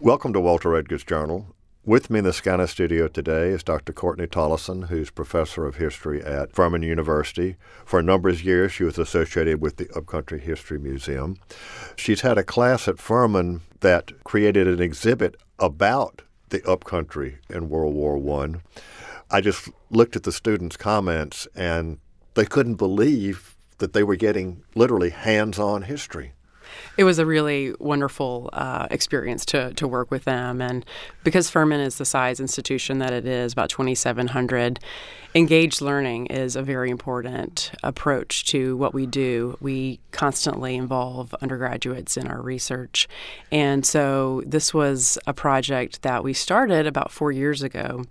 Welcome to Walter Edgar's Journal. With me in the Scanner studio today is Dr. Courtney Tollison, who's professor of history at Furman University. For a number of years, she was associated with the Upcountry History Museum. She's had a class at Furman that created an exhibit about the upcountry in World War I. I just looked at the students' comments and they couldn't believe that they were getting literally hands on history. It was a really wonderful uh, experience to, to work with them. And because Furman is the size institution that it is, about 2,700, engaged learning is a very important approach to what we do. We constantly involve undergraduates in our research. And so this was a project that we started about four years ago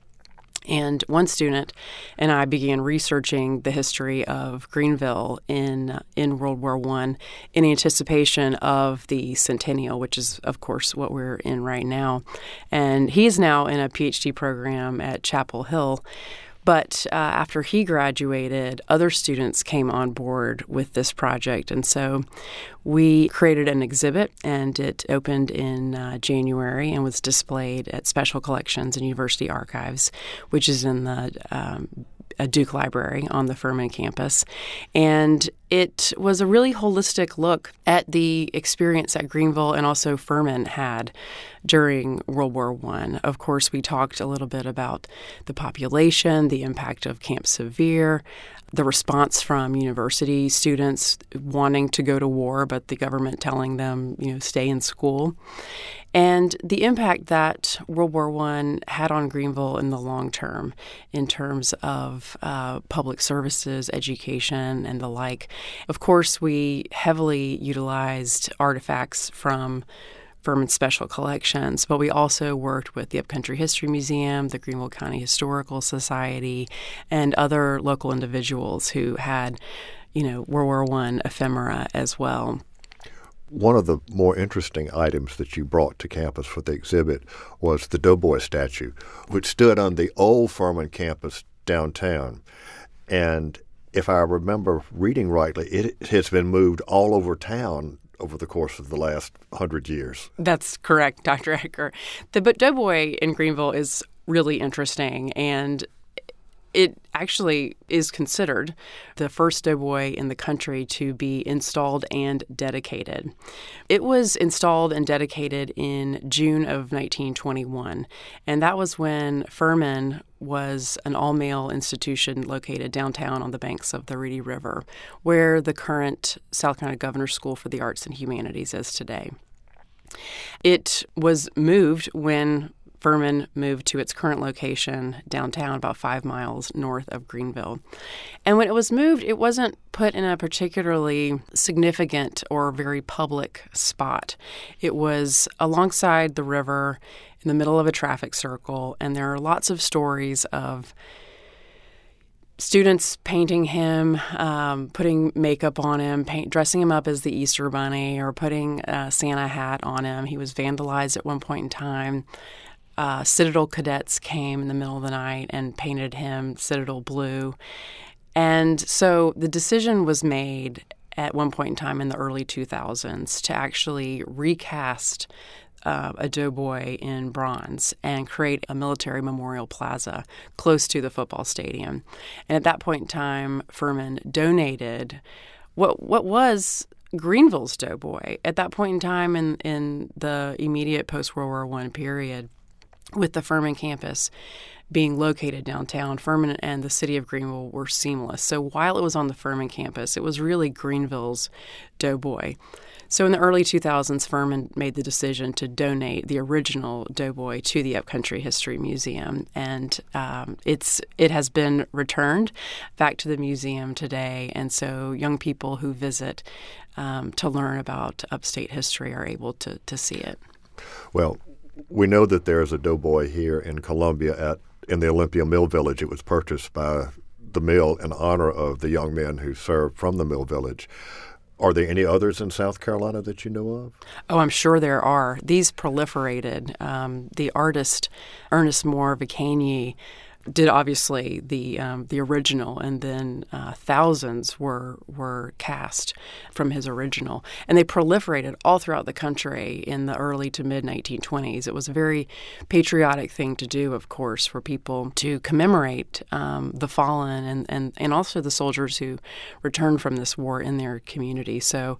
and one student and I began researching the history of Greenville in in World War One in anticipation of the centennial, which is of course what we're in right now. And he's now in a PhD program at Chapel Hill but uh, after he graduated, other students came on board with this project. And so we created an exhibit, and it opened in uh, January and was displayed at Special Collections and University Archives, which is in the um, a Duke Library on the Furman campus. And it was a really holistic look at the experience that Greenville and also Furman had during World War One. Of course, we talked a little bit about the population, the impact of Camp Sevier, the response from university students wanting to go to war, but the government telling them, you know, stay in school, and the impact that World War One had on Greenville in the long term, in terms of uh, public services, education, and the like. Of course, we heavily utilized artifacts from Furman Special Collections, but we also worked with the Upcountry History Museum, the Greenville County Historical Society, and other local individuals who had, you know, World War One ephemera as well. One of the more interesting items that you brought to campus for the exhibit was the Doughboy statue, which stood on the old Furman campus downtown. And if I remember reading rightly, it has been moved all over town over the course of the last hundred years. That's correct, Dr. Edgar. The Doughboy in Greenville is really interesting, and it actually is considered the first doughboy in the country to be installed and dedicated. It was installed and dedicated in June of 1921, and that was when Furman was an all male institution located downtown on the banks of the Reedy River, where the current South Carolina Governor's School for the Arts and Humanities is today. It was moved when Furman moved to its current location downtown, about five miles north of Greenville. And when it was moved, it wasn't put in a particularly significant or very public spot. It was alongside the river in the middle of a traffic circle, and there are lots of stories of students painting him, um, putting makeup on him, paint, dressing him up as the Easter Bunny, or putting a Santa hat on him. He was vandalized at one point in time uh, Citadel cadets came in the middle of the night and painted him Citadel blue. And so the decision was made at one point in time in the early 2000s to actually recast uh, a doughboy in bronze and create a military memorial plaza close to the football stadium. And at that point in time, Furman donated what what was Greenville's doughboy at that point in time in, in the immediate post World War One period with the Furman campus being located downtown, Furman and the city of Greenville were seamless. So while it was on the Furman campus, it was really Greenville's Doughboy. So in the early 2000s, Furman made the decision to donate the original Doughboy to the Upcountry History Museum, and um, it's it has been returned back to the museum today. And so young people who visit um, to learn about upstate history are able to to see it. Well, we know that there is a doughboy here in Columbia at in the Olympia Mill Village. It was purchased by the mill in honor of the young men who served from the mill village. Are there any others in South Carolina that you know of? Oh, I'm sure there are. These proliferated. Um, the artist Ernest Moore Viquesney did obviously the um, the original, and then uh, thousands were were cast from his original, and they proliferated all throughout the country in the early to mid 1920s. It was a very patriotic thing to do, of course, for people to commemorate um, the fallen and, and and also the soldiers who returned from this war in their community. So,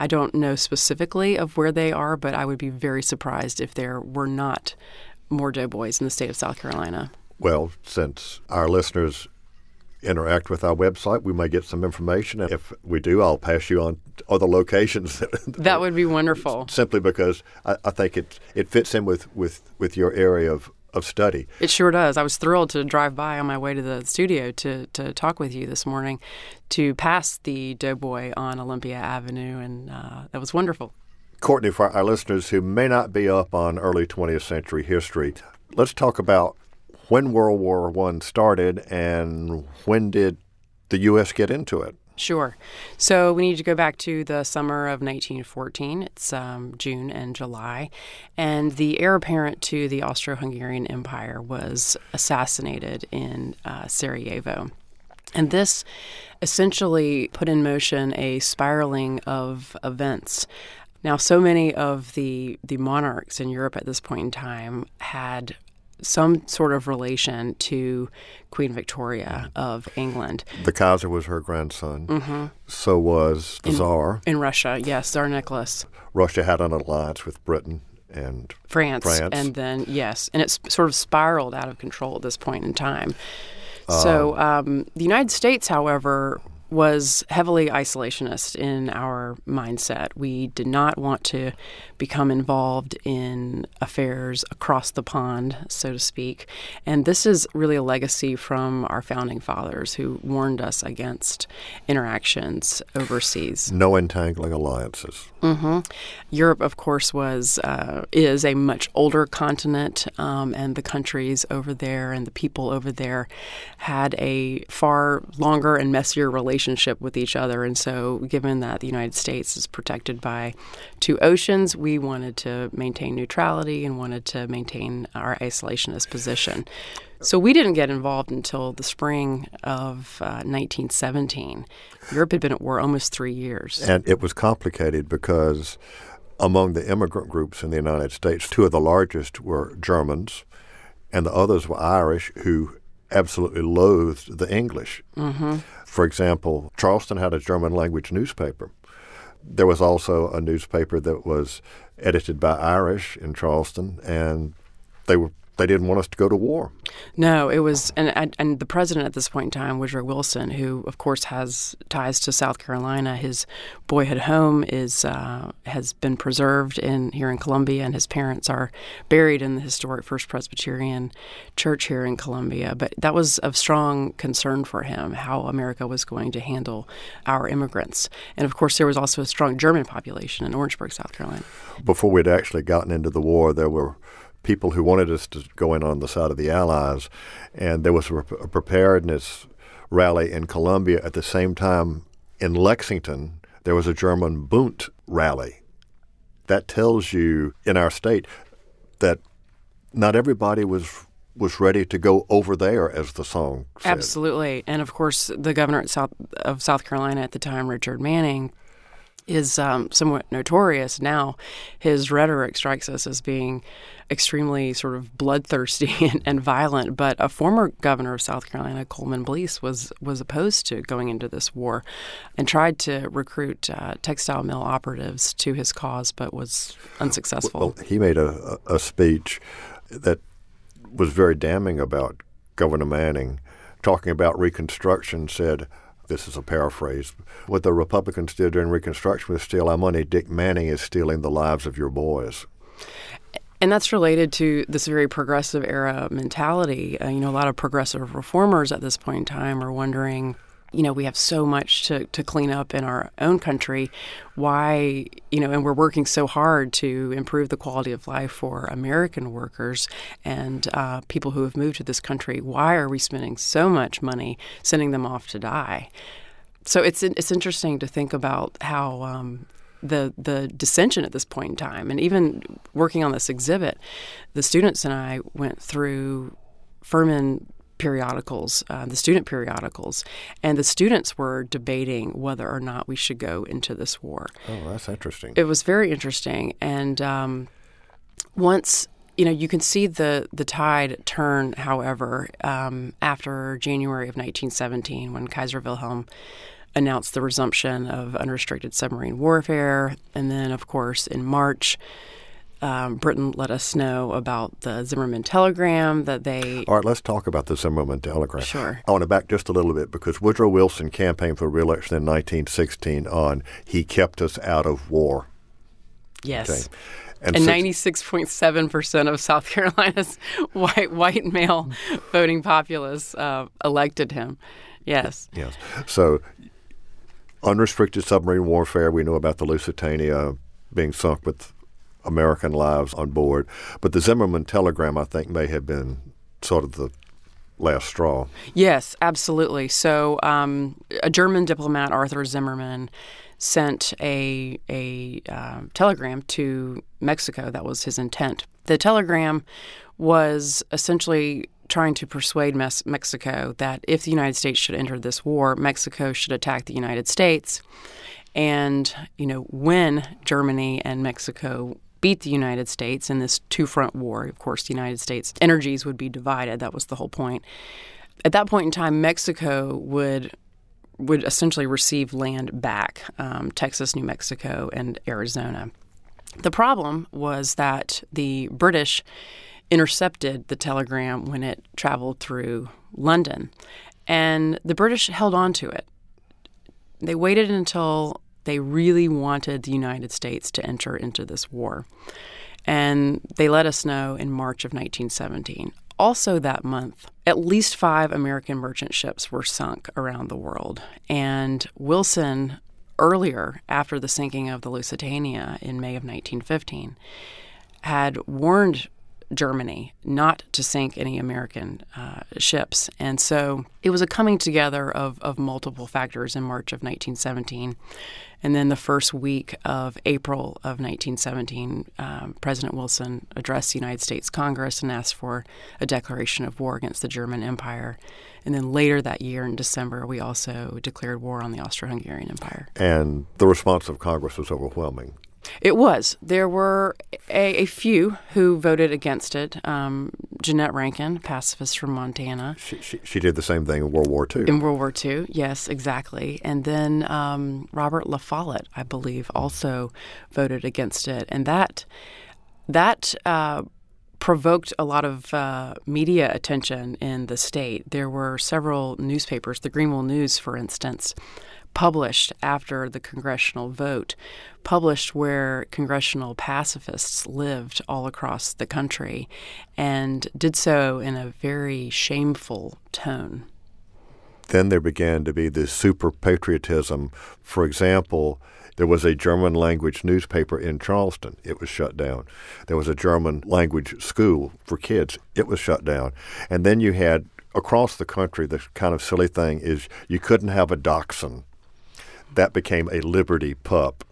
I don't know specifically of where they are, but I would be very surprised if there were not more doughboys in the state of South Carolina. Well, since our listeners interact with our website, we may get some information. And If we do, I'll pass you on other locations. that would be wonderful. Simply because I, I, think it it fits in with, with, with your area of, of study. It sure does. I was thrilled to drive by on my way to the studio to, to talk with you this morning, to pass the Doughboy on Olympia Avenue, and uh, that was wonderful. Courtney, for our listeners who may not be up on early 20th century history, let's talk about when World War One started and when did the U.S. get into it? Sure. So we need to go back to the summer of 1914. It's um, June and July. And the heir apparent to the Austro Hungarian Empire was assassinated in uh, Sarajevo. And this essentially put in motion a spiraling of events. Now, so many of the, the monarchs in Europe at this point in time had some sort of relation to Queen Victoria of England. The Kaiser was her grandson. Mm-hmm. So was the in, Tsar. In Russia, yes, Tsar Nicholas. Russia had an alliance with Britain and France. France. And then, yes, and it's sort of spiraled out of control at this point in time. So um, um, the United States, however, was heavily isolationist in our mindset. We did not want to become involved in affairs across the pond, so to speak. And this is really a legacy from our founding fathers who warned us against interactions overseas. No entangling alliances. Mm-hmm. Europe, of course, was uh, is a much older continent, um, and the countries over there and the people over there had a far longer and messier relationship with each other. And so, given that the United States is protected by two oceans, we wanted to maintain neutrality and wanted to maintain our isolationist position. So we didn't get involved until the spring of uh, 1917. Europe had been at war almost three years. And it was complicated because among the immigrant groups in the United States, two of the largest were Germans, and the others were Irish who absolutely loathed the English. Mm-hmm. For example, Charleston had a German language newspaper. There was also a newspaper that was edited by Irish in Charleston, and they were they didn't want us to go to war. No, it was, and and the president at this point in time, Woodrow Wilson, who of course has ties to South Carolina. His boyhood home is uh, has been preserved in here in Columbia, and his parents are buried in the historic First Presbyterian Church here in Columbia. But that was of strong concern for him how America was going to handle our immigrants, and of course there was also a strong German population in Orangeburg, South Carolina. Before we'd actually gotten into the war, there were people who wanted us to go in on the side of the Allies, and there was a, preparedness rally in Columbia at the same time in Lexington. There was a German Bund rally. That tells you in our state that not everybody was was ready to go over there, as the song said. Absolutely, and of course, the governor South, of South Carolina at the time, Richard Manning, is um, somewhat notorious now. His rhetoric strikes us as being extremely sort of bloodthirsty and, and, violent. But a former governor of South Carolina, Coleman Blease, was was opposed to going into this war, and tried to recruit uh, textile mill operatives to his cause, but was unsuccessful. Well, he made a, a speech that was very damning about Governor Manning, talking about Reconstruction. Said this is a paraphrase. What the Republicans did during Reconstruction was steal our money. Dick Manning is stealing the lives of your boys. And that's related to this very progressive era mentality. Uh, you know, a lot of progressive reformers at this point in time are wondering you know, we have so much to, to clean up in our own country. Why, you know, and we're working so hard to improve the quality of life for American workers and uh, people who have moved to this country. Why are we spending so much money sending them off to die? So it's it's interesting to think about how um, the the dissension at this point in time, and even working on this exhibit, the students and I went through Furman periodicals, uh, the student periodicals, and the students were debating whether or not we should go into this war. Oh, that's interesting. It was very interesting, and um, once you know, you can see the the tide turn. However, um, after January of 1917, when Kaiser Wilhelm announced the resumption of unrestricted submarine warfare, and then, of course, in March um, Britain let us know about the Zimmerman telegram that they. All right, let's talk about the Zimmerman telegram. Sure. I want to back just a little bit because Woodrow Wilson campaigned for re-election in 1916 on "He kept us out of war." Yes. Okay. And, and 96.7% of South Carolina's white white male voting populace uh, elected him. Yes. Yes. So unrestricted submarine warfare. We know about the Lusitania being sunk with American lives on board. But the Zimmerman telegram, I think, may have been sort of the last straw. Yes, absolutely. So, um, a German diplomat, Arthur Zimmerman, sent a a uh, telegram to Mexico. That was his intent. The telegram was essentially trying to persuade Mes- Mexico that if the United States should enter this war, Mexico should attack the United States. And, you know, when Germany and Mexico beat the United States in this two front war. Of course, the United States energies would be divided. That was the whole point. At that point in time, Mexico would would essentially receive land back, um, Texas, New Mexico, and Arizona. The problem was that the British intercepted the telegram when it traveled through London, and the British held on to it. They waited until they really wanted the United States to enter into this war. And they let us know in March of 1917. Also, that month, at least five American merchant ships were sunk around the world. And Wilson, earlier, after the sinking of the Lusitania in May of 1915, had warned Germany not to sink any American uh, ships. And so it was a coming together of, of multiple factors in March of 1917. And then the first week of April of 1917, um, President Wilson addressed the United States Congress and asked for a declaration of war against the German Empire. And then later that year in December, we also declared war on the Austro Hungarian Empire. And the response of Congress was overwhelming. It was. There were a, a few who voted against it. Um, Jeannette Rankin, pacifist from Montana. She, she, she, did the same thing in World War II. In World War II, yes, exactly. And then um, Robert La Follette, I believe, also voted against it. And that, that uh, provoked a lot of uh, media attention in the state. There were several newspapers, the Greenville News, for instance, published after the congressional vote, published where congressional pacifists lived all across the country, and did so in a very shameful tone. Then there began to be this super patriotism. For example, there was a German language newspaper in Charleston. It was shut down. There was a German language school for kids. It was shut down. And then you had across the country the kind of silly thing is you couldn't have a dachshund that became a Liberty pup.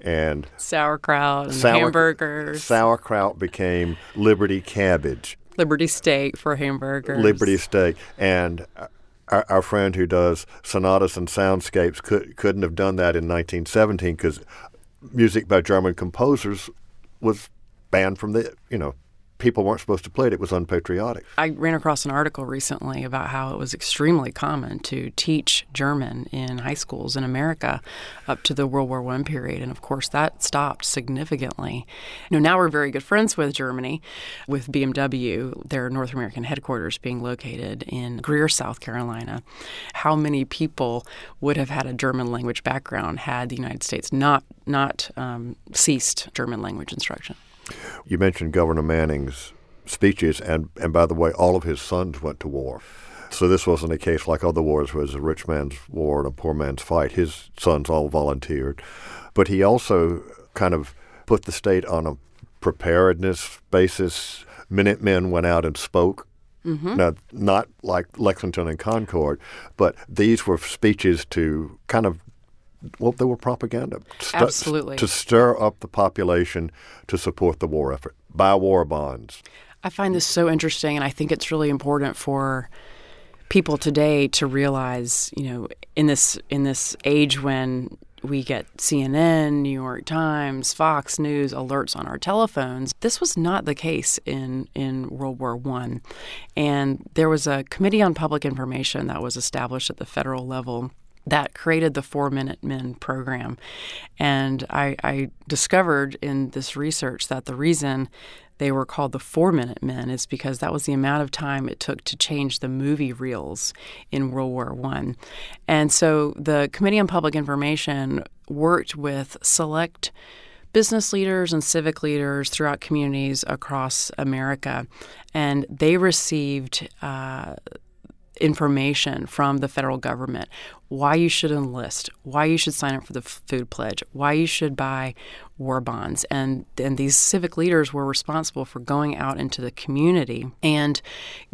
And sauerkraut and hamburgers. Sauerkraut became Liberty cabbage. Liberty steak for hamburgers. Liberty steak. And our, our, friend who does sonatas and soundscapes could, couldn't have done that in 1917 because music by German composers was banned from the, you know, people weren't supposed to play it. It was unpatriotic. I ran across an article recently about how it was extremely common to teach German in high schools in America up to the World War I period. And of course, that stopped significantly. You know, now we're very good friends with Germany, with BMW, their North American headquarters being located in Greer, South Carolina. How many people would have had a German language background had the United States not, not um, ceased German language instruction? You mentioned Governor Manning's speeches, and, and by the way, all of his sons went to war. So this wasn't a case like other wars where it was a rich man's war and a poor man's fight. His sons all volunteered. But he also kind of put the state on a preparedness basis. Minutemen went out and spoke. Mm-hmm. Now, not like Lexington and Concord, but these were speeches to kind of well, they were propaganda. St- Absolutely. To stir up the population to support the war effort. Buy war bonds. I find this so interesting, and I think it's really important for people today to realize, you know, in this in this age when we get CNN, New York Times, Fox News alerts on our telephones. This was not the case in, in World War I. And there was a Committee on Public Information that was established at the federal level that created the Four Minute Men program. And I, I discovered in this research that the reason they were called the Four Minute Men is because that was the amount of time it took to change the movie reels in World War One. And so the Committee on Public Information worked with select business leaders and civic leaders throughout communities across America, and they received. Uh, information from the federal government why you should enlist, why you should sign up for the food pledge, why you should buy war bonds. And, and these civic leaders were responsible for going out into the community and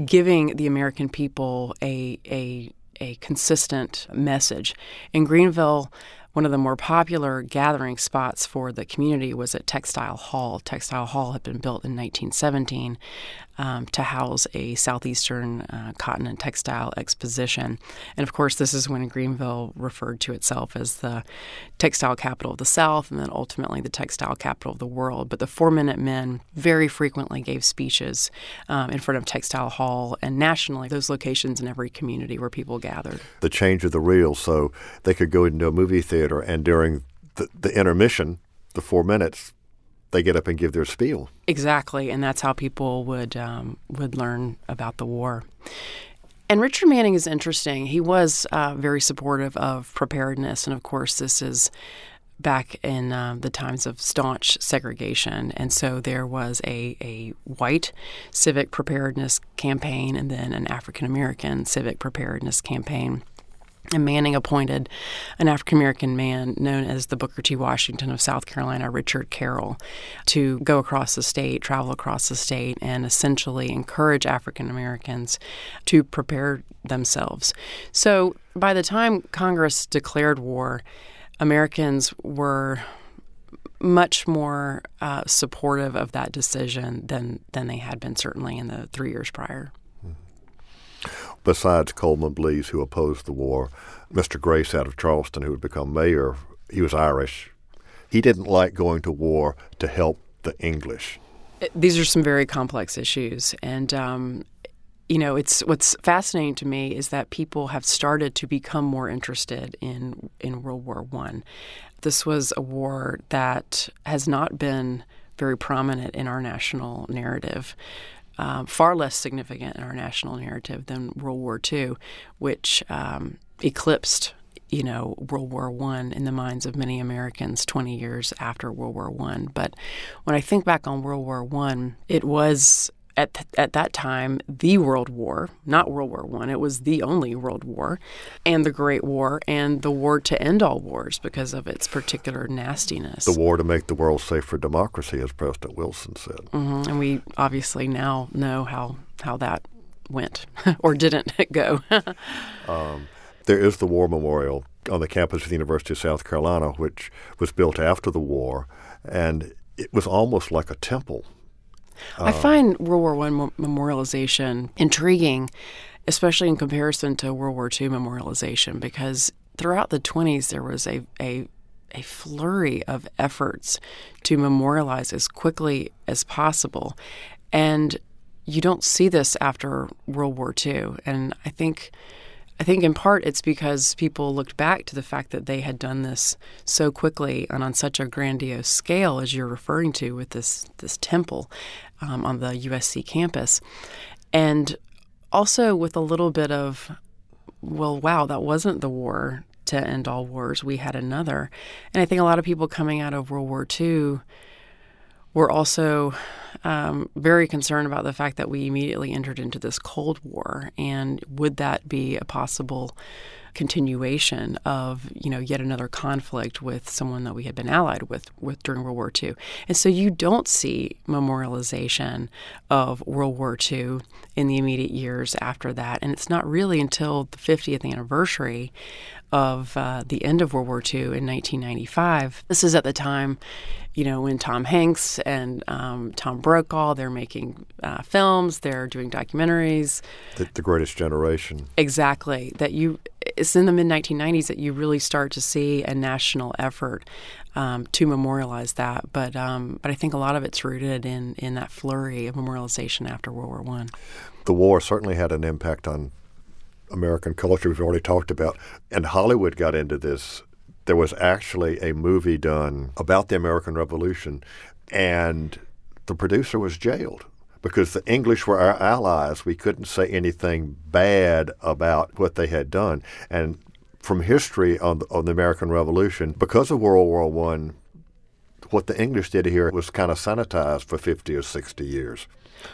giving the American people a, a, a consistent message. In Greenville, one of the more popular gathering spots for the community was at Textile Hall. Textile Hall had been built in 1917 um, to house a southeastern uh, cotton and textile exposition. And of course, this is when Greenville referred to itself as the textile capital of the South and then ultimately the textile capital of the world. But the Four Minute Men very frequently gave speeches um, in front of Textile Hall and nationally, those locations in every community where people gathered. The change of the reel so they could go into a movie theater and during the, the intermission, the four minutes, they get up and give their spiel. Exactly, and that's how people would um, would learn about the war. And Richard Manning is interesting. He was uh, very supportive of preparedness, and of course, this is back in uh, the times of staunch segregation. And so there was a, a white civic preparedness campaign and then an African American civic preparedness campaign. And Manning appointed an African American man known as the Booker T. Washington of South Carolina, Richard Carroll, to go across the state, travel across the state, and essentially encourage African Americans to prepare themselves. So by the time Congress declared war, Americans were much more uh, supportive of that decision than, than they had been certainly in the three years prior besides Coleman Blease, who opposed the war, Mr. Grace out of Charleston, who had become mayor, he was Irish. He didn't like going to war to help the English. These are some very complex issues, and um, you know, it's what's fascinating to me is that people have started to become more interested in in World War One. This was a war that has not been very prominent in our national narrative um, far less significant in our national narrative than World War II, which um, eclipsed you know World War One in the minds of many Americans 20 years after World War One. But when I think back on World War One, it was at, th- at that time the World War, not World War One. It was the only World War, and the Great War, and the war to end all wars because of its particular nastiness. The war to make the world safe for democracy, as President Wilson said. Mm-hmm. And we obviously now know how how that went or didn't go. um, there is the War Memorial on the campus of the University of South Carolina, which was built after the war, and it was almost like a temple I oh. find World War One memorialization intriguing, especially in comparison to World War II memorialization, because throughout the 20s there was a, a a flurry of efforts to memorialize as quickly as possible. And you don't see this after World War II. And I think I think in part it's because people looked back to the fact that they had done this so quickly and on such a grandiose scale, as you're referring to with this this temple um, on the USC campus, and also with a little bit of, well, wow, that wasn't the war to end all wars. We had another, and I think a lot of people coming out of World War II were also um, very concerned about the fact that we immediately entered into this Cold War, and would that be a possible continuation of you know yet another conflict with someone that we had been allied with with during World War II. And so you don't see memorialization of World War II in the immediate years after that, and it's not really until the 50th anniversary of uh, the end of World War II in 1995. This is at the time you know, when Tom Hanks and um, Tom Brokaw, they're making uh, films, they're doing documentaries. The, the, greatest generation. Exactly. That you, it's in the mid 1990s that you really start to see a national effort um, to memorialize that. But um, but I think a lot of it's rooted in in that flurry of memorialization after World War One. The war certainly had an impact on American culture. We've already talked about, and Hollywood got into this there was actually a movie done about the American Revolution, and the producer was jailed because the English were our allies. We couldn't say anything bad about what they had done. And from history on the, on the American Revolution, because of World War One, what the English did here was kind of sanitized for 50 or 60 years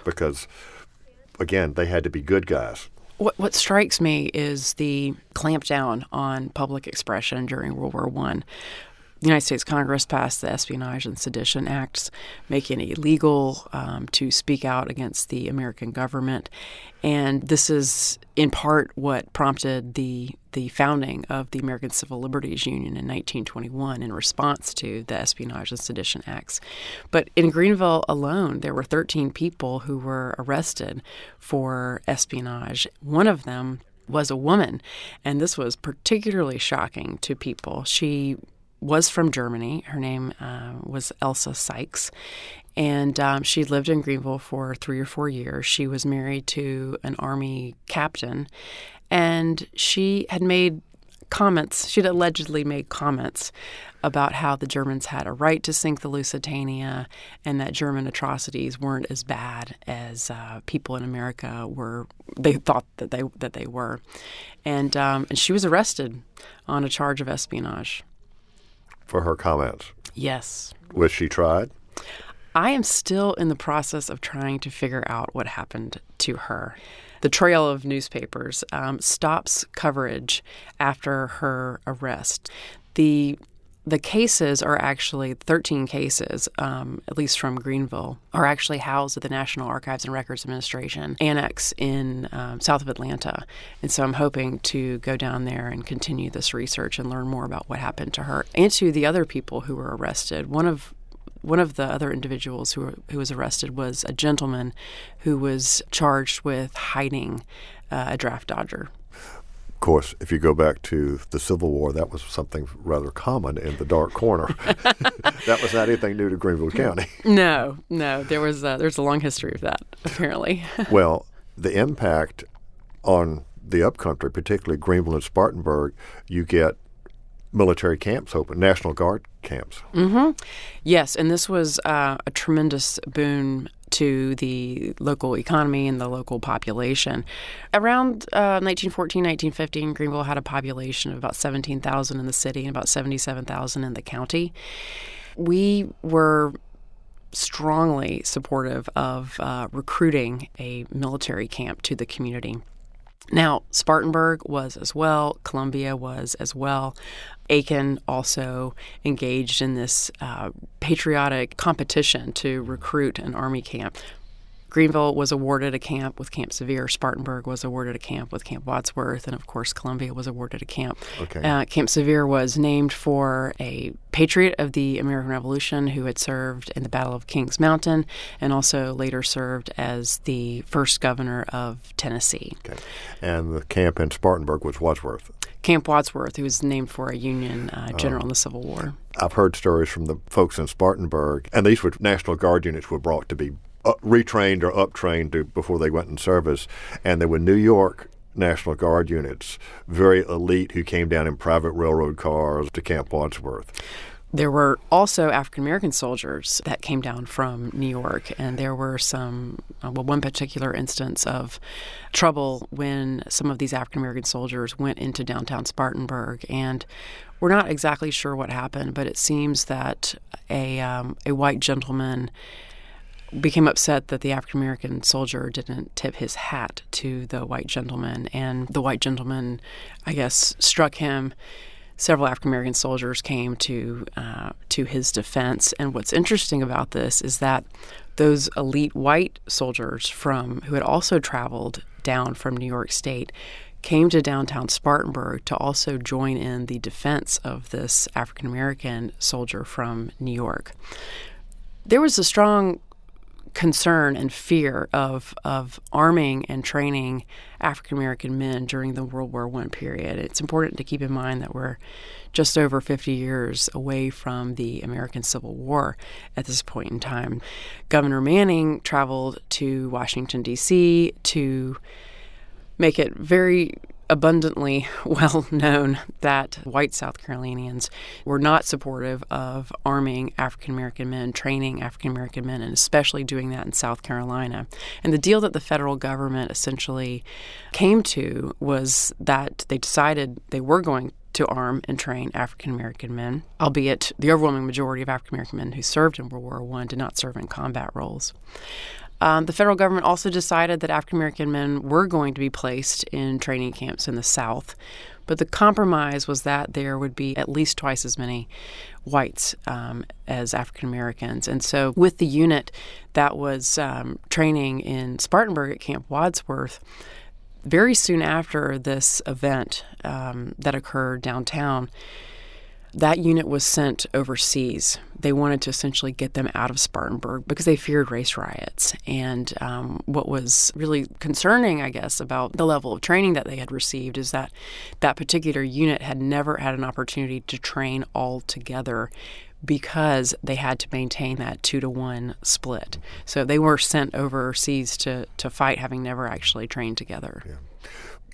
because, again, they had to be good guys. What, what strikes me is the clampdown on public expression during World War One. The United States Congress passed the Espionage and Sedition Acts, making it illegal um, to speak out against the American government. And this is in part what prompted the the founding of the American Civil Liberties Union in 1921 in response to the Espionage and Sedition Acts. But in Greenville alone, there were 13 people who were arrested for espionage. One of them was a woman, and this was particularly shocking to people. She was from Germany. Her name uh, was Elsa Sykes, and um, she lived in Greenville for three or four years. She was married to an Army captain, and she had made comments. She'd allegedly made comments about how the Germans had a right to sink the Lusitania, and that German atrocities weren't as bad as uh, people in America were. They thought that they that they were, and um, and she was arrested on a charge of espionage for her comments? Yes. Was she tried? I am still in the process of trying to figure out what happened to her. The trail of newspapers um, stops coverage after her arrest. The the cases are actually 13 cases, um, at least from Greenville, are actually housed at the National Archives and Records Administration annex in um, south of Atlanta. And so I'm hoping to go down there and continue this research and learn more about what happened to her and to the other people who were arrested. One of one of the other individuals who, were, who was arrested was a gentleman who was charged with hiding uh, a draft dodger course, if you go back to the Civil War, that was something rather common in the dark corner. that was not anything new to Greenville County. no, no, there was a, there's a long history of that apparently. well, the impact on the upcountry, particularly Greenville and Spartanburg, you get military camps open, National Guard camps. Mm-hmm. Yes, and this was uh, a tremendous boon to the local economy and the local population. Around uh, 1914, 1915, Greenville had a population of about 17,000 in the city and about 77,000 in the county. We were strongly supportive of uh, recruiting a military camp to the community. Now, Spartanburg was as well, Columbia was as well. Aiken also engaged in this uh, patriotic competition to recruit an army camp. Greenville was awarded a camp with Camp Sevier. Spartanburg was awarded a camp with Camp Wadsworth, and of course, Columbia was awarded a camp. Okay. Uh, camp Sevier was named for a patriot of the American Revolution who had served in the Battle of Kings Mountain and also later served as the first governor of Tennessee. Okay. And the camp in Spartanburg was Wadsworth. Camp Wadsworth, who was named for a Union uh, oh. general in the Civil War. I've heard stories from the folks in Spartanburg, and these were National Guard units were brought to be uh, retrained or uptrained to, before they went in service. And there were New York National Guard units, very elite, who came down in private railroad cars to Camp Wadsworth. There were also African American soldiers that came down from New York, and there were some, uh, well, one particular instance of trouble when some of these African American soldiers went into downtown Spartanburg. And we're not exactly sure what happened, but it seems that a, um, a white gentleman became upset that the African American soldier didn't tip his hat to the white gentleman, and the white gentleman, I guess, struck him. Several African American soldiers came to uh, to his defense, and what's interesting about this is that those elite white soldiers from who had also traveled down from New York State came to downtown Spartanburg to also join in the defense of this African American soldier from New York. There was a strong concern and fear of of arming and training African American men during the World War One period. It's important to keep in mind that we're just over 50 years away from the American Civil War at this point in time. Governor Manning traveled to Washington D.C. to make it very abundantly well known that white South Carolinians were not supportive of arming African American men, training African American men, and especially doing that in South Carolina. And the deal that the federal government essentially came to was that they decided they were going to arm and train African American men, albeit the overwhelming majority of African American men who served in World War I did not serve in combat roles. Um, the federal government also decided that African American men were going to be placed in training camps in the South, but the compromise was that there would be at least twice as many whites um, as African Americans. And so, with the unit that was um, training in Spartanburg at Camp Wadsworth, very soon after this event um, that occurred downtown, that unit was sent overseas. They wanted to essentially get them out of Spartanburg because they feared race riots. And um, what was really concerning, I guess, about the level of training that they had received is that that particular unit had never had an opportunity to train all together because they had to maintain that two to one split. So they were sent overseas to, to fight, having never actually trained together. Yeah.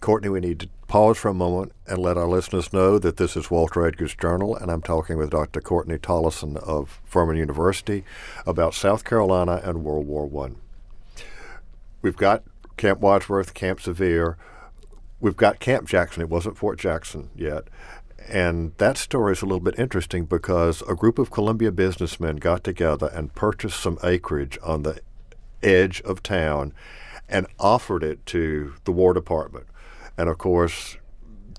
Courtney, we need to pause for a moment and let our listeners know that this is Walter Edgar's Journal, and I'm talking with Dr. Courtney Tollison of Furman University about South Carolina and World War One. We've got Camp Wadsworth, Camp Sevier. We've got Camp Jackson. It wasn't Fort Jackson yet. And that story is a little bit interesting because a group of Columbia businessmen got together and purchased some acreage on the edge of town and offered it to the War Department. And of course,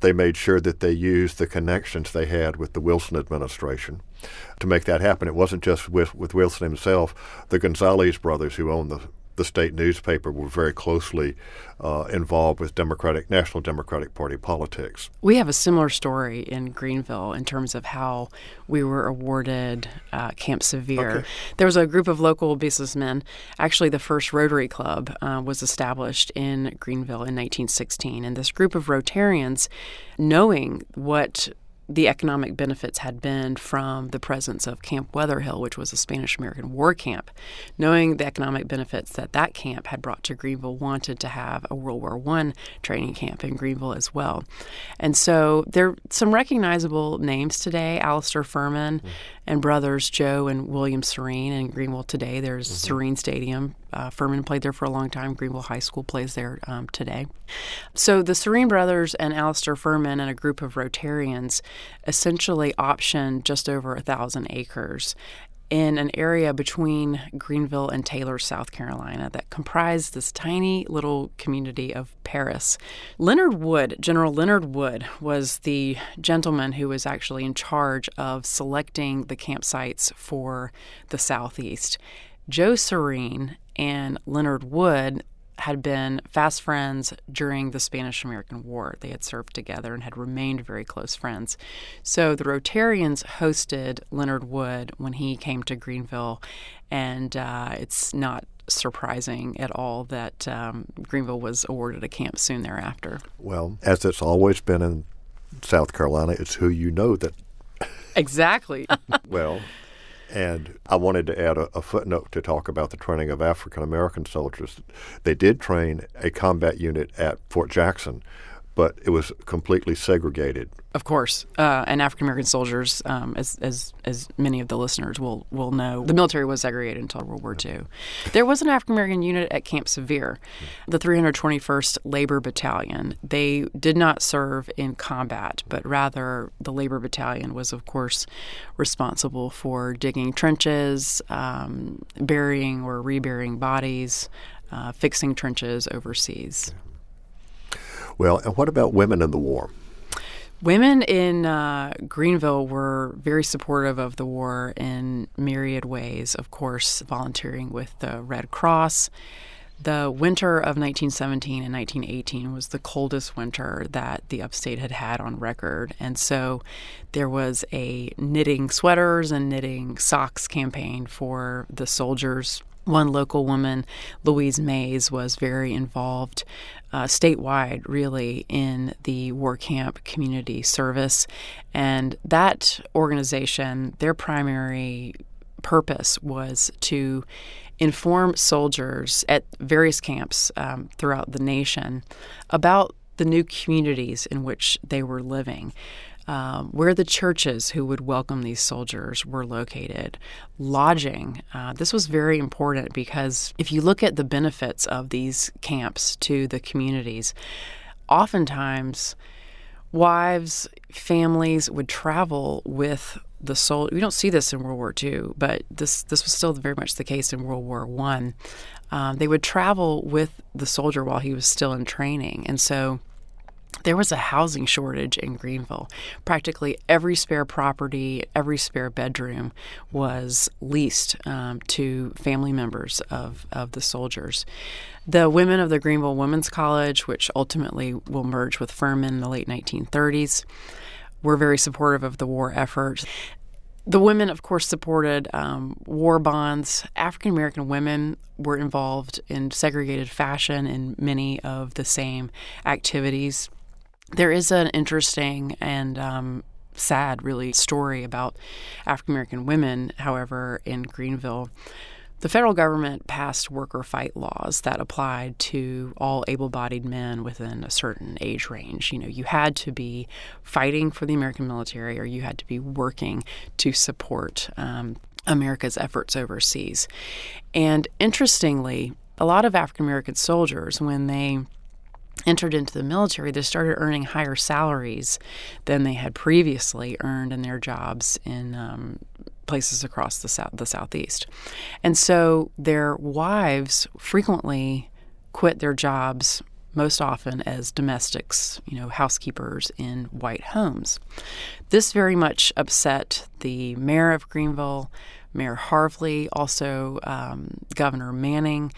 they made sure that they used the connections they had with the Wilson administration to make that happen. It wasn't just with, with Wilson himself. The Gonzales brothers, who owned the the state newspaper were very closely uh, involved with Democratic National Democratic Party politics. We have a similar story in Greenville in terms of how we were awarded uh, Camp Sevier. Okay. There was a group of local businessmen. Actually, the first Rotary Club uh, was established in Greenville in 1916, and this group of Rotarians, knowing what the economic benefits had been from the presence of Camp Wetherill, which was a Spanish American war camp. Knowing the economic benefits that that camp had brought to Greenville, wanted to have a World War I training camp in Greenville as well. And so there are some recognizable names today Alester Furman mm-hmm. and brothers Joe and William Sirrine in Greenville today. There's mm-hmm. Sirrine Stadium. Uh, Furman played there for a long time. Greenville High School plays there um, today. So the Sirrine brothers and Alester Furman and a group of Rotarians essentially optioned just over a thousand acres in an area between Greenville and Taylor, South Carolina, that comprised this tiny little community of Paris. Leonard Wood, General Leonard Wood, was the gentleman who was actually in charge of selecting the campsites for the Southeast. Joe Sirrine and Leonard Wood had been fast friends during the Spanish American War. They had served together and had remained very close friends. So the Rotarians hosted Leonard Wood when he came to Greenville, and uh, it's not surprising at all that um, Greenville was awarded a camp soon thereafter. Well, as it's always been in South Carolina, it's who you know that. Exactly. well, and I wanted to add a, a, footnote to talk about the training of African American soldiers. They did train a combat unit at Fort Jackson, but it was completely segregated. Of course, uh, and African American soldiers, um, as, as as many of the listeners will will know, the military was segregated until World War II. There was an African American unit at Camp Sevier, the 321st Labor Battalion. They did not serve in combat, but rather the Labor Battalion was, of course, responsible for digging trenches, um, burying or reburying bodies, uh, fixing trenches overseas. Well, and what about women in the war? Women in uh, Greenville were very supportive of the war in myriad ways. Of course, volunteering with the Red Cross. The winter of 1917 and 1918 was the coldest winter that the upstate had had on record. And so there was a knitting sweaters and knitting socks campaign for the soldiers one local woman, Louise Mays, was very involved uh, statewide, really, in the war camp community service. And that organization, their primary purpose was to inform soldiers at various camps um, throughout the nation about the new communities in which they were living um, where the churches who would welcome these soldiers were located, lodging. Uh, this was very important because if you look at the benefits of these camps to the communities, oftentimes wives, families would travel with the soul. We don't see this in World War II, but this this was still very much the case in World War One. Um, they would travel with the soldier while he was still in training, and so there was a housing shortage in Greenville. Practically every spare property, every spare bedroom was leased um, to family members of, of the soldiers. The women of the Greenville Women's College, which ultimately will merge with Furman in the late 1930s, were very supportive of the war effort. The women, of course, supported um, war bonds. African American women were involved in segregated fashion in many of the same activities there is an interesting and um, sad, really, story about African American women, however, in Greenville. The federal government passed work or fight laws that applied to all able bodied men within a certain age range. You know, you had to be fighting for the American military or you had to be working to support um, America's efforts overseas. And interestingly, a lot of African American soldiers, when they entered into the military, they started earning higher salaries than they had previously earned in their jobs in um, places across the south, the southeast, and so their wives frequently quit their jobs. Most often as domestics, you know, housekeepers in white homes. This very much upset the mayor of Greenville, Mayor Harvey, also um, Governor Manning,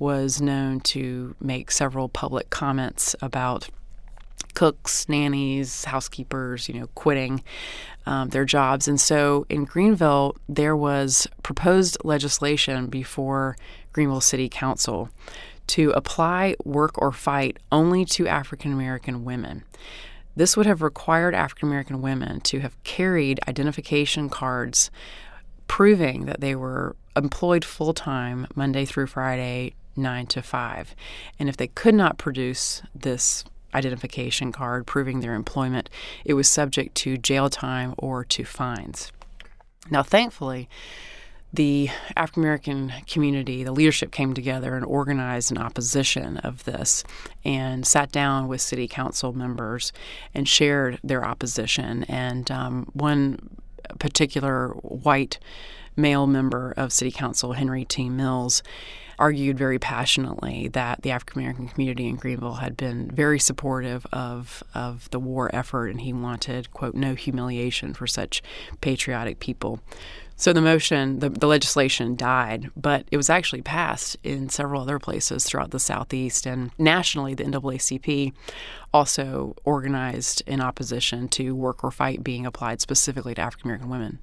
was known to make several public comments about cooks, nannies, housekeepers, you know, quitting um, their jobs. And so in Greenville, there was proposed legislation before Greenville City Council to apply work or fight only to African American women. This would have required African American women to have carried identification cards proving that they were employed full time Monday through Friday, nine to five. And if they could not produce this identification card proving their employment, it was subject to jail time or to fines. Now, thankfully, the African American community, the leadership came together and organized an opposition of this and sat down with city council members and shared their opposition. And um, one particular white male member of city council, Henry T. Mills, argued very passionately that the African American community in Greenville had been very supportive of of the war effort, and he wanted quote no humiliation for such patriotic people. So the motion, the, the legislation died, but it was actually passed in several other places throughout the Southeast and nationally. The NAACP also organized in opposition to work or fight being applied specifically to African American women.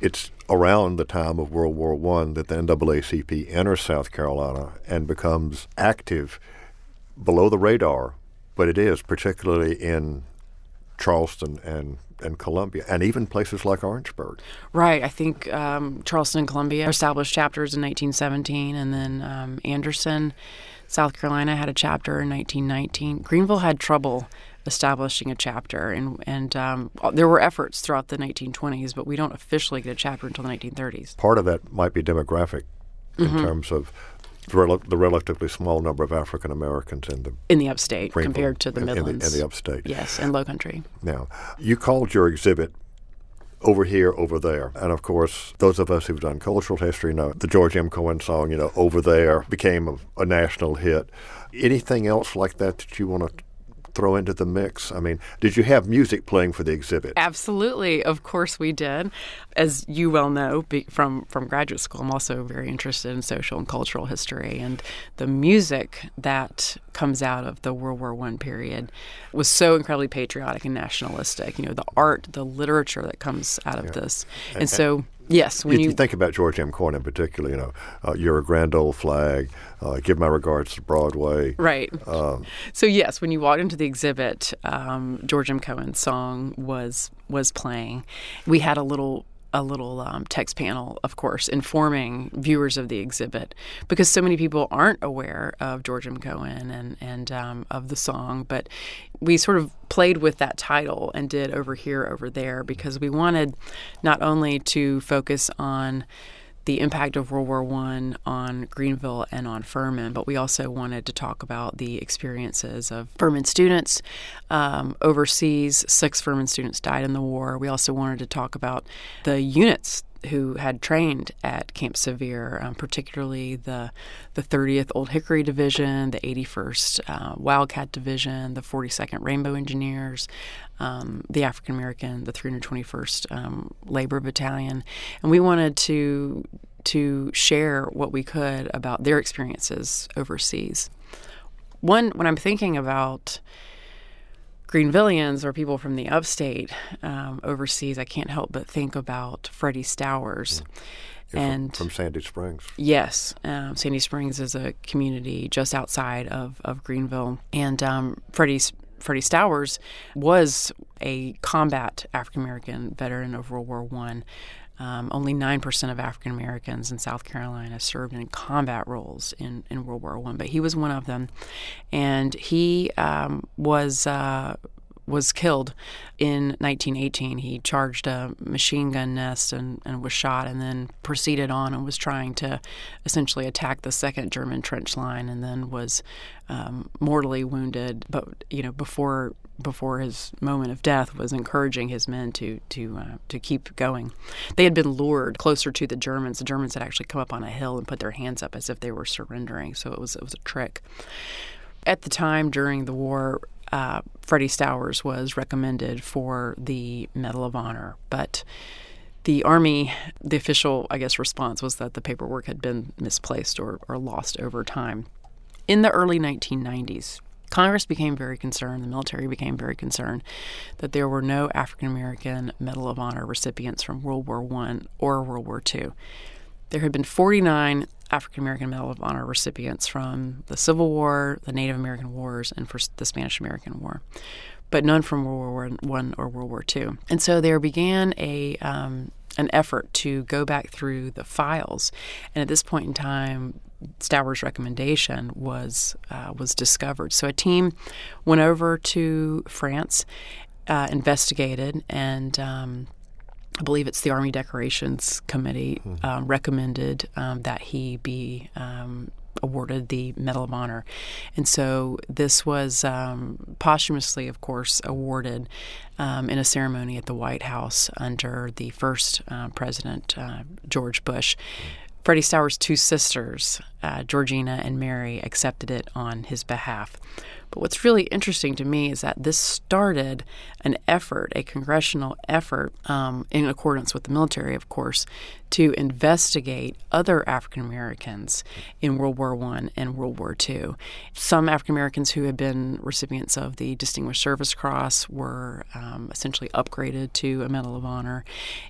It's around the time of World War I that the NAACP enters South Carolina and becomes active below the radar, but it is, particularly in Charleston and and Columbia, and even places like Orangeburg. Right. I think um, Charleston and Columbia established chapters in 1917, and then um, Anderson, South Carolina, had a chapter in 1919. Greenville had trouble establishing a chapter, and and um, there were efforts throughout the 1920s, but we don't officially get a chapter until the 1930s. Part of that might be demographic, in mm-hmm. terms of the, rel- the, relatively small number of African Americans in the in the upstate compared to the Midlands, in the, in the upstate. Yes, and Low Country. Now, you called your exhibit over here, over there. And of course, those of us who've done cultural history know the George M. Cohan song, you know, Over There became a, a national hit. Anything else like that that you want to throw into the mix? I mean, did you have music playing for the exhibit? Absolutely, of course we did. As you well know from from graduate school, I'm also very interested in social and cultural history, and the music that comes out of the World War One period was so incredibly patriotic and nationalistic. You know, the art, the literature that comes out of yeah. this, and, and so Yes, when you, you, think about George M. Cohan in particular, you know, uh, you're a grand old flag. Uh, give my regards to Broadway. Right. Um, so yes, when you walked into the exhibit, um, George M. Cohan's song was was playing. We had a little a little um, text panel, of course, informing viewers of the exhibit because so many people aren't aware of George M. Cohan and and um, of the song. But we sort of played with that title and did over here, over there because we wanted not only to focus on the impact of World War I on Greenville and on Furman, but we also wanted to talk about the experiences of Furman students um, overseas. Six Furman students died in the war. We also wanted to talk about the units who had trained at Camp Sevier, um, particularly the the 30th Old Hickory Division, the 81st uh, Wildcat Division, the 42nd Rainbow Engineers, um, the African American, the 321st um, Labor Battalion, and we wanted to to share what we could about their experiences overseas. One, when I'm thinking about Greenvillians or people from the upstate um, overseas, I can't help but think about Freddie Stowers. And from, from, Sandy Springs. Yes, um, Sandy Springs is a community just outside of, of Greenville, and um, Freddie Freddie Stowers was a combat African American veteran of World War One. Um, only 9% of African Americans in South Carolina served in combat roles in, in World War One, but he was one of them. And he um, was. Uh, was killed in 1918. He charged a machine gun nest and, and was shot, and then proceeded on and was trying to essentially attack the second German trench line, and then was um, mortally wounded. But you know, before before his moment of death was encouraging his men to to uh, to keep going. They had been lured closer to the Germans. The Germans had actually come up on a hill and put their hands up as if they were surrendering. So it was it was a trick. At the time during the war, uh, Freddie Stowers was recommended for the Medal of Honor, but the Army, the official, I guess, response was that the paperwork had been misplaced or, or lost over time. In the early 1990s, Congress became very concerned, the military became very concerned that there were no African American Medal of Honor recipients from World War I or World War II. There had been 49 African American Medal of Honor recipients from the Civil War, the Native American Wars, and for the Spanish American War, but none from World War One or World War II. And so there began a um, an effort to go back through the files, and at this point in time, Stowers' recommendation was uh, was discovered. So a team went over to France, uh, investigated, and um, I believe it's the Army Decorations Committee mm-hmm. um, recommended um, that he be um, awarded the Medal of Honor. And so this was um, posthumously, of course, awarded um, in a ceremony at the White House under the first uh, President, uh, George Bush. Freddie Stowers' two sisters, uh, Georgina and Mary, accepted it on his behalf. But what's really interesting to me is that this started an effort, a congressional effort, um, in accordance with the military, of course, to investigate other African Americans in World War I and World War II. Some African Americans who had been recipients of the Distinguished Service Cross were um, essentially upgraded to a Medal of Honor,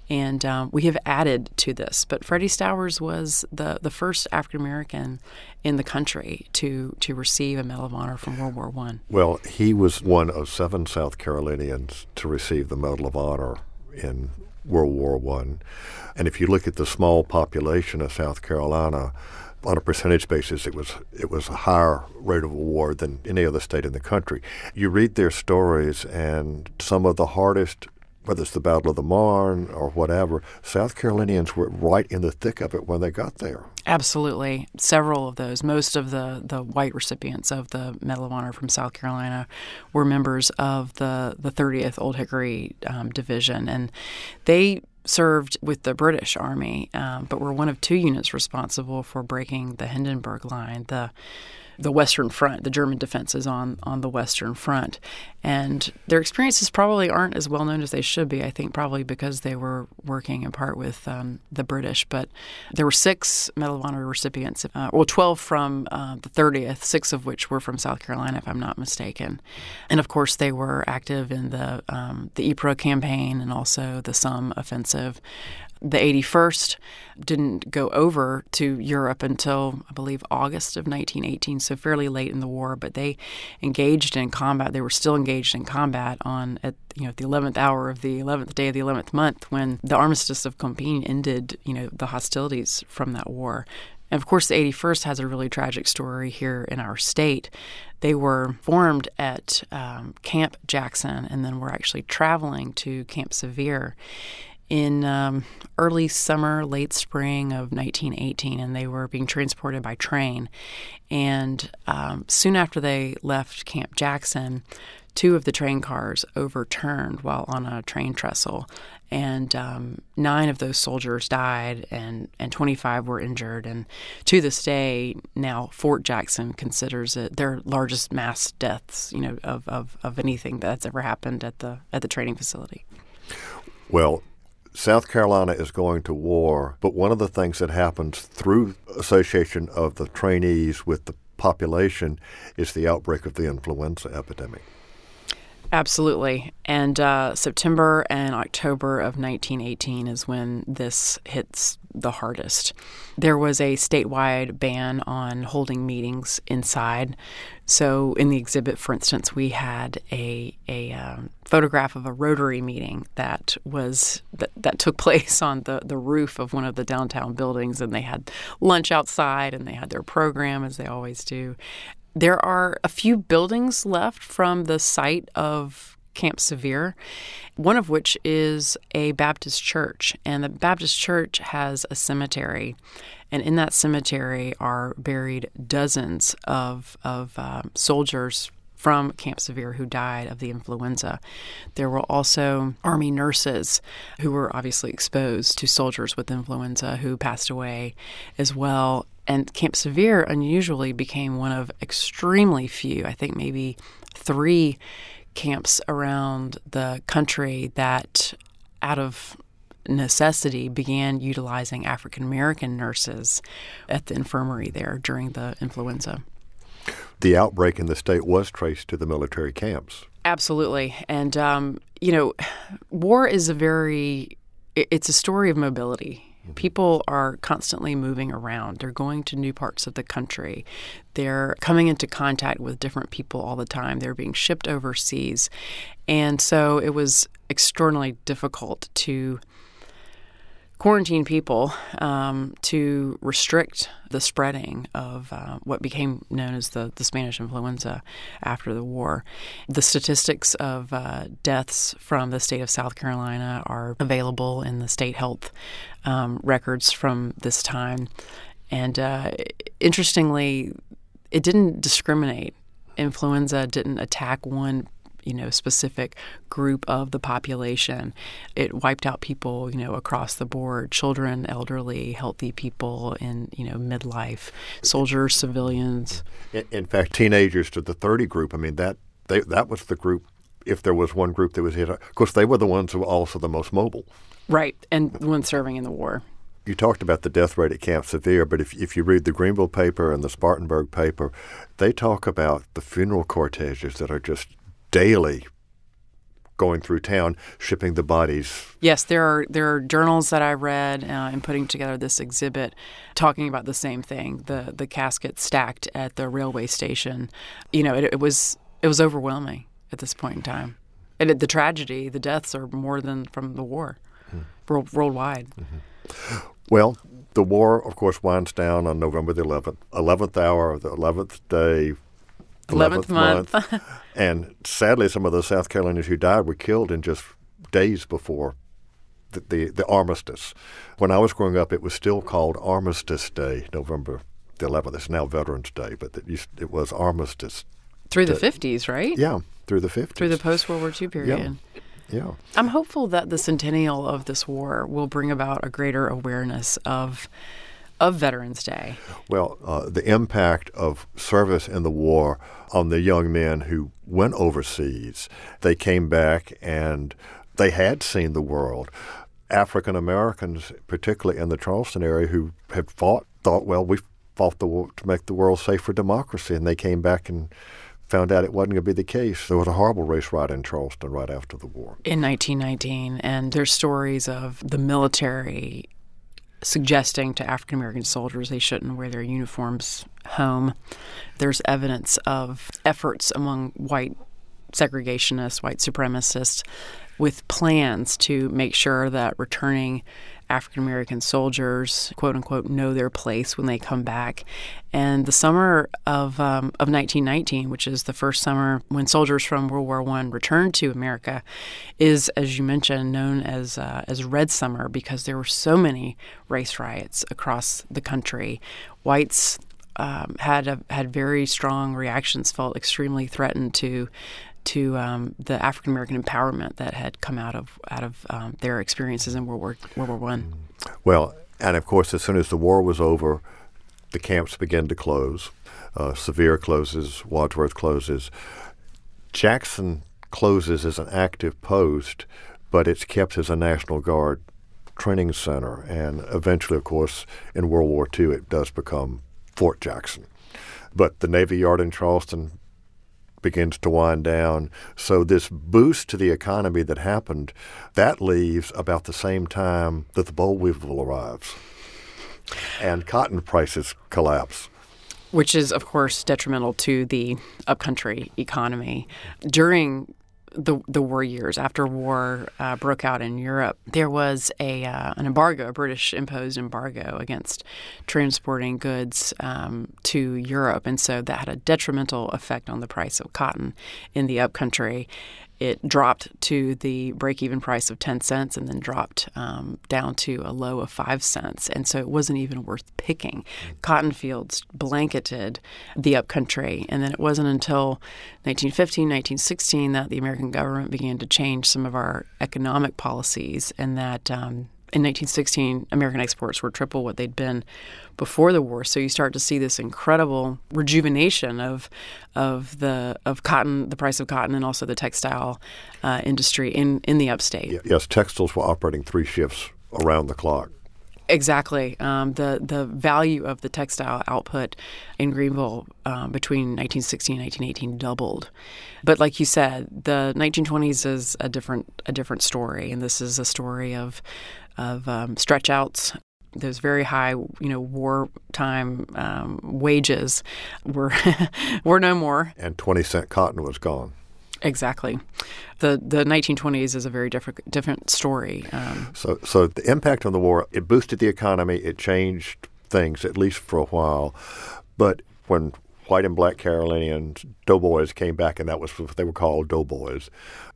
and um, we have added to this. But Freddie Stowers was the, the first African American in the country to to receive a Medal of Honor from World War One. Well, he was one of seven South Carolinians to receive the Medal of Honor in World War One, and if you look at the small population of South Carolina. On a percentage basis, it was it was a higher rate of award than any other state in the country. You read their stories, and some of the hardest whether it's the Battle of the Marne or whatever, South Carolinians were right in the thick of it when they got there. Absolutely. Several of those, most of the, the white recipients of the Medal of Honor from South Carolina were members of the, the 30th Old Hickory um, Division. And they served with the British Army, um, but were one of two units responsible for breaking the Hindenburg Line. The the Western Front, the German defenses on, on the Western Front. And their experiences probably aren't as well known as they should be, I think, probably because they were working in part with um, the British. But there were six Medal of Honor recipients, uh, well, 12 from uh, the 30th, six of which were from South Carolina, if I'm not mistaken. And of course, they were active in the, um, the Ypres campaign and also the Somme offensive. The 81st didn't go over to Europe until, I believe, August of 1918, so fairly late in the war. But they engaged in combat. They were still engaged in combat on at you know the 11th hour of the 11th day of the 11th month when the armistice of Compiègne ended. You know the hostilities from that war. And of course, the 81st has a really tragic story here in our state. They were formed at um, Camp Jackson and then were actually traveling to Camp Sevier in um, early summer, late spring of 1918, and they were being transported by train. And um, soon after they left Camp Jackson, two of the train cars overturned while on a train trestle, and um, nine of those soldiers died, and, and 25 were injured. And to this day, now Fort Jackson considers it their largest mass deaths, you know, of, of, of anything that's ever happened at the at the training facility. Well, South Carolina is going to war, but one of the things that happens through association of the trainees with the population is the outbreak of the influenza epidemic. Absolutely. And uh, September and October of 1918 is when this hits the hardest. There was a statewide ban on holding meetings inside. So, in the exhibit, for instance, we had a, a um, photograph of a Rotary meeting that was that, that took place on the, the roof of one of the downtown buildings, and they had lunch outside, and they had their program as they always do. There are a few buildings left from the site of Camp Sevier, one of which is a Baptist church. And the Baptist church has a cemetery. And in that cemetery are buried dozens of, of uh, soldiers from Camp Sevier who died of the influenza. There were also Army nurses who were obviously exposed to soldiers with influenza who passed away as well. And Camp Sevier unusually became one of extremely few, I think maybe three camps around the country that, out of necessity, began utilizing African American nurses at the infirmary there during the influenza. The outbreak in the state was traced to the military camps. Absolutely. And, um, you know, war is a very, it's a story of mobility People are constantly moving around. They're going to new parts of the country. They're coming into contact with different people all the time. They're being shipped overseas. And so it was extraordinarily difficult to quarantine people um, to restrict the spreading of uh, what became known as the, the Spanish influenza after the war. The statistics of uh, deaths from the state of South Carolina are available in the state health um, records from this time. And uh, interestingly, it didn't discriminate. Influenza didn't attack one you know specific group of the population. It wiped out people you know across the board: children, elderly, healthy people in you know midlife, soldiers, civilians. In, in fact, teenagers to the 30 group. I mean that they, that was the group. If there was one group that was hit, of course, they were the ones who were also the most mobile. Right, and the ones serving in the war you talked about the death rate at Camp Sevier, but if, if you read the Greenville paper and the Spartanburg paper, they talk about the funeral corteges that are just daily going through town shipping the bodies. Yes, there are there are journals that I read uh, in putting together this exhibit talking about the same thing. The the casket stacked at the railway station. You know, it, it was it was overwhelming at this point in time. And it, the tragedy, the deaths are more than from the war, hmm. world, worldwide. Mm-hmm. Well, the war, of course, winds down on November the 11th, 11th hour of the 11th day 11th, month. month. and sadly, some of the South Carolinians who died were killed in just days before the, the, the, armistice. When I was growing up, it was still called Armistice Day, November the 11th. It's now Veterans Day, but it, used, it was Armistice. Through the 50s, right? Yeah, through the 50s. Through the post World War II period. Yeah. Yeah. I'm hopeful that the centennial of this war will bring about a greater awareness of of Veterans Day. Well, uh, the impact of service in the war on the young men who went overseas, they came back and they had seen the world. African Americans, particularly in the Charleston area, who had fought, thought, well, we fought the war to make the world safe for democracy, and they came back and found out it wasn't going to be the case. There was a horrible race riot in Charleston right after the war. In 1919, and there's stories of the military suggesting to African American soldiers they shouldn't wear their uniforms home. There's evidence of efforts among white segregationists, white supremacists, with plans to make sure that returning African American soldiers, quote unquote, know their place when they come back. And the summer of um, of 1919, which is the first summer when soldiers from World War One returned to America, is, as you mentioned, known as uh, as Red Summer because there were so many race riots across the country. Whites um, had a, had very strong reactions, felt extremely threatened to to um, the African American empowerment that had come out of out of um, their experiences in World War World War One. Well, and of course, as soon as the war was over, the camps began to close. Uh, Sevier closes, Wadsworth closes. Jackson closes as an active post, but it's kept as a National Guard training center. And eventually, of course, in World War II, it does become Fort Jackson. But the Navy Yard in Charleston begins to wind down. So this boost to the economy that happened, that leaves about the same time that the boll weevil arrives. And cotton prices collapse. Which is, of course, detrimental to the upcountry economy. During the the war years after war uh, broke out in Europe, there was a uh, an embargo, a British imposed embargo against transporting goods um, to Europe, and so that had a detrimental effect on the price of cotton in the upcountry it dropped to the break even price of 10 cents and then dropped um, down to a low of 5 cents. And so it wasn't even worth picking. Cotton fields blanketed the upcountry. And then it wasn't until 1915, 1916 that the American government began to change some of our economic policies and that um, in 1916, American exports were triple what they'd been before the war. So you start to see this incredible rejuvenation of of the of cotton, the price of cotton, and also the textile uh, industry in in the upstate. Yes, textiles were operating three shifts around the clock. Exactly. Um, the the value of the textile output in Greenville um, between 1916 and 1918 doubled. But like you said, the 1920s is a different a different story, and this is a story of of um, stretch outs. Those very high, you know, wartime um, wages were were no more. And twenty cent cotton was gone. Exactly. The the 1920s is a very different different story. Um, so so the impact on the war it boosted the economy. It changed things at least for a while, but when white and black Carolinians, doughboys came back, and that was what they were called doughboys.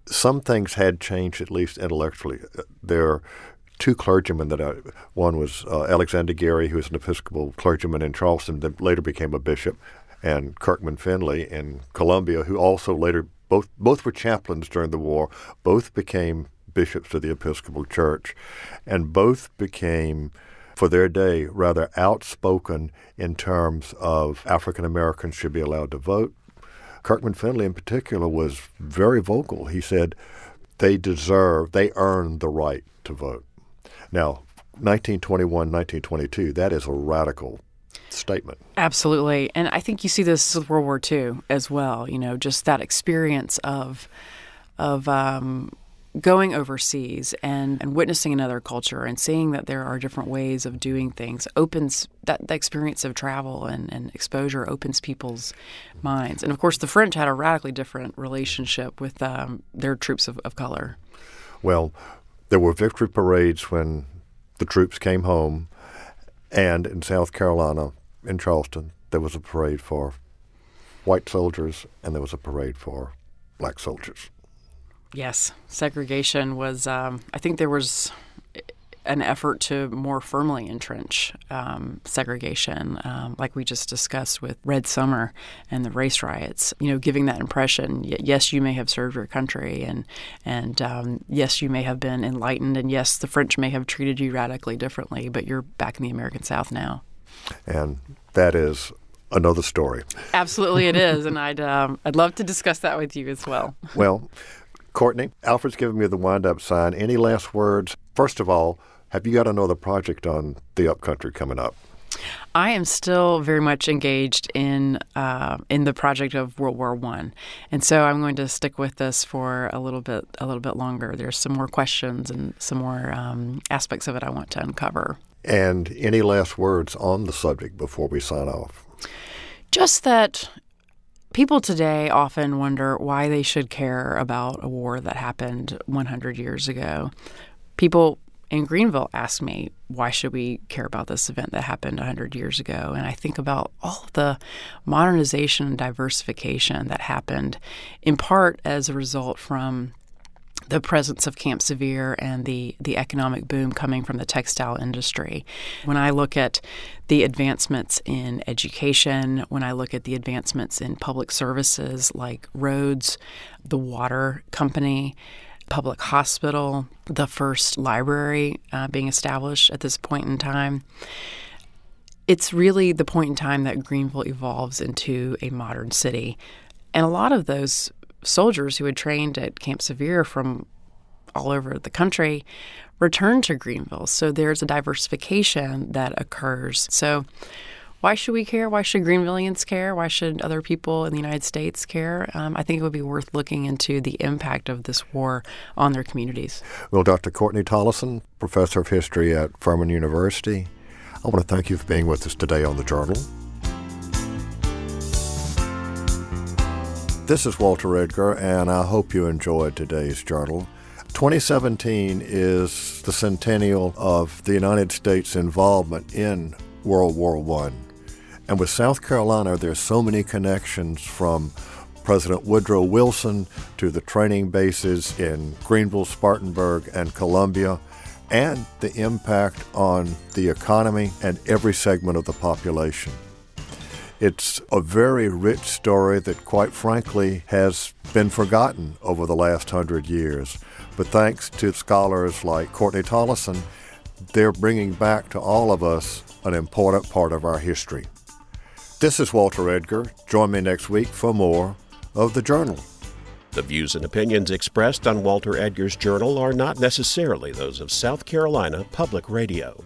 Some things had changed, at least intellectually. There two clergymen that I, one was uh, Alexander Guerry, who was an Episcopal clergyman in Charleston, that later became a bishop, and Kirkman Finlay in Columbia, who also later both both were chaplains during the war. Both became bishops of the Episcopal Church, and both became for their day rather outspoken in terms of African Americans should be allowed to vote. Kirkman Finlay, in particular, was very vocal. He said they deserve, they earn the right to vote. Now, 1921, 1922, that is a radical statement. Absolutely. And I think you see this with World War II as well, you know, just that experience of of um, going overseas and, and witnessing another culture and seeing that there are different ways of doing things opens that the experience of travel and, and exposure opens people's minds. And of course, the French had a radically different relationship with um, their troops of, of color. Well, there were victory parades when the troops came home, and in South Carolina, in Charleston, there was a parade for white soldiers and there was a parade for black soldiers. Yes, segregation was. Um, I think there was an effort to more firmly entrench um, segregation, um, like we just discussed with Red Summer and the race riots. You know, giving that impression. Yes, you may have served your country, and and um, yes, you may have been enlightened, and yes, the French may have treated you radically differently, but you're back in the American South now. And that is another story. Absolutely, it is, and I'd um, I'd love to discuss that with you as well. well, Courtney, Alfred's giving me the wind up sign. Any last words? First of all, have you got another project on the Upcountry coming up? I am still very much engaged in uh, in the project of World War One, and so I'm going to stick with this for a little bit a little bit longer. There's some more questions and some more um, aspects of it I want to uncover. And any last words on the subject before we sign off? Just that people today often wonder why they should care about a war that happened 100 years ago. People in Greenville ask me, why should we care about this event that happened 100 years ago? And I think about all the modernization and diversification that happened in part as a result from the presence of Camp Sevier and the, the economic boom coming from the textile industry. When I look at the advancements in education, when I look at the advancements in public services like roads, the water company, public hospital, the first library uh, being established at this point in time. It's really the point in time that Greenville evolves into a modern city. And a lot of those soldiers who had trained at Camp Sevier from all over the country returned to Greenville. So there's a diversification that occurs. So why should we care? Why should Greenvillians care? Why should other people in the United States care? Um, I think it would be worth looking into the impact of this war on their communities. Well, Dr. Courtney Tollison, professor of history at Furman University, I want to thank you for being with us today on the Journal. This is Walter Edgar, and I hope you enjoyed today's journal. 2017 is the centennial of the United States' involvement in World War I. And with South Carolina, there's so many connections from President Woodrow Wilson to the training bases in Greenville, Spartanburg, and Columbia, and the impact on the economy and every segment of the population. It's a very rich story that, quite frankly, has been forgotten over the last hundred years. But thanks to scholars like Courtney Tollison, they're bringing back to all of us an important part of our history. This is Walter Edgar. Join me next week for more of The Journal. The views and opinions expressed on Walter Edgar's Journal are not necessarily those of South Carolina Public Radio.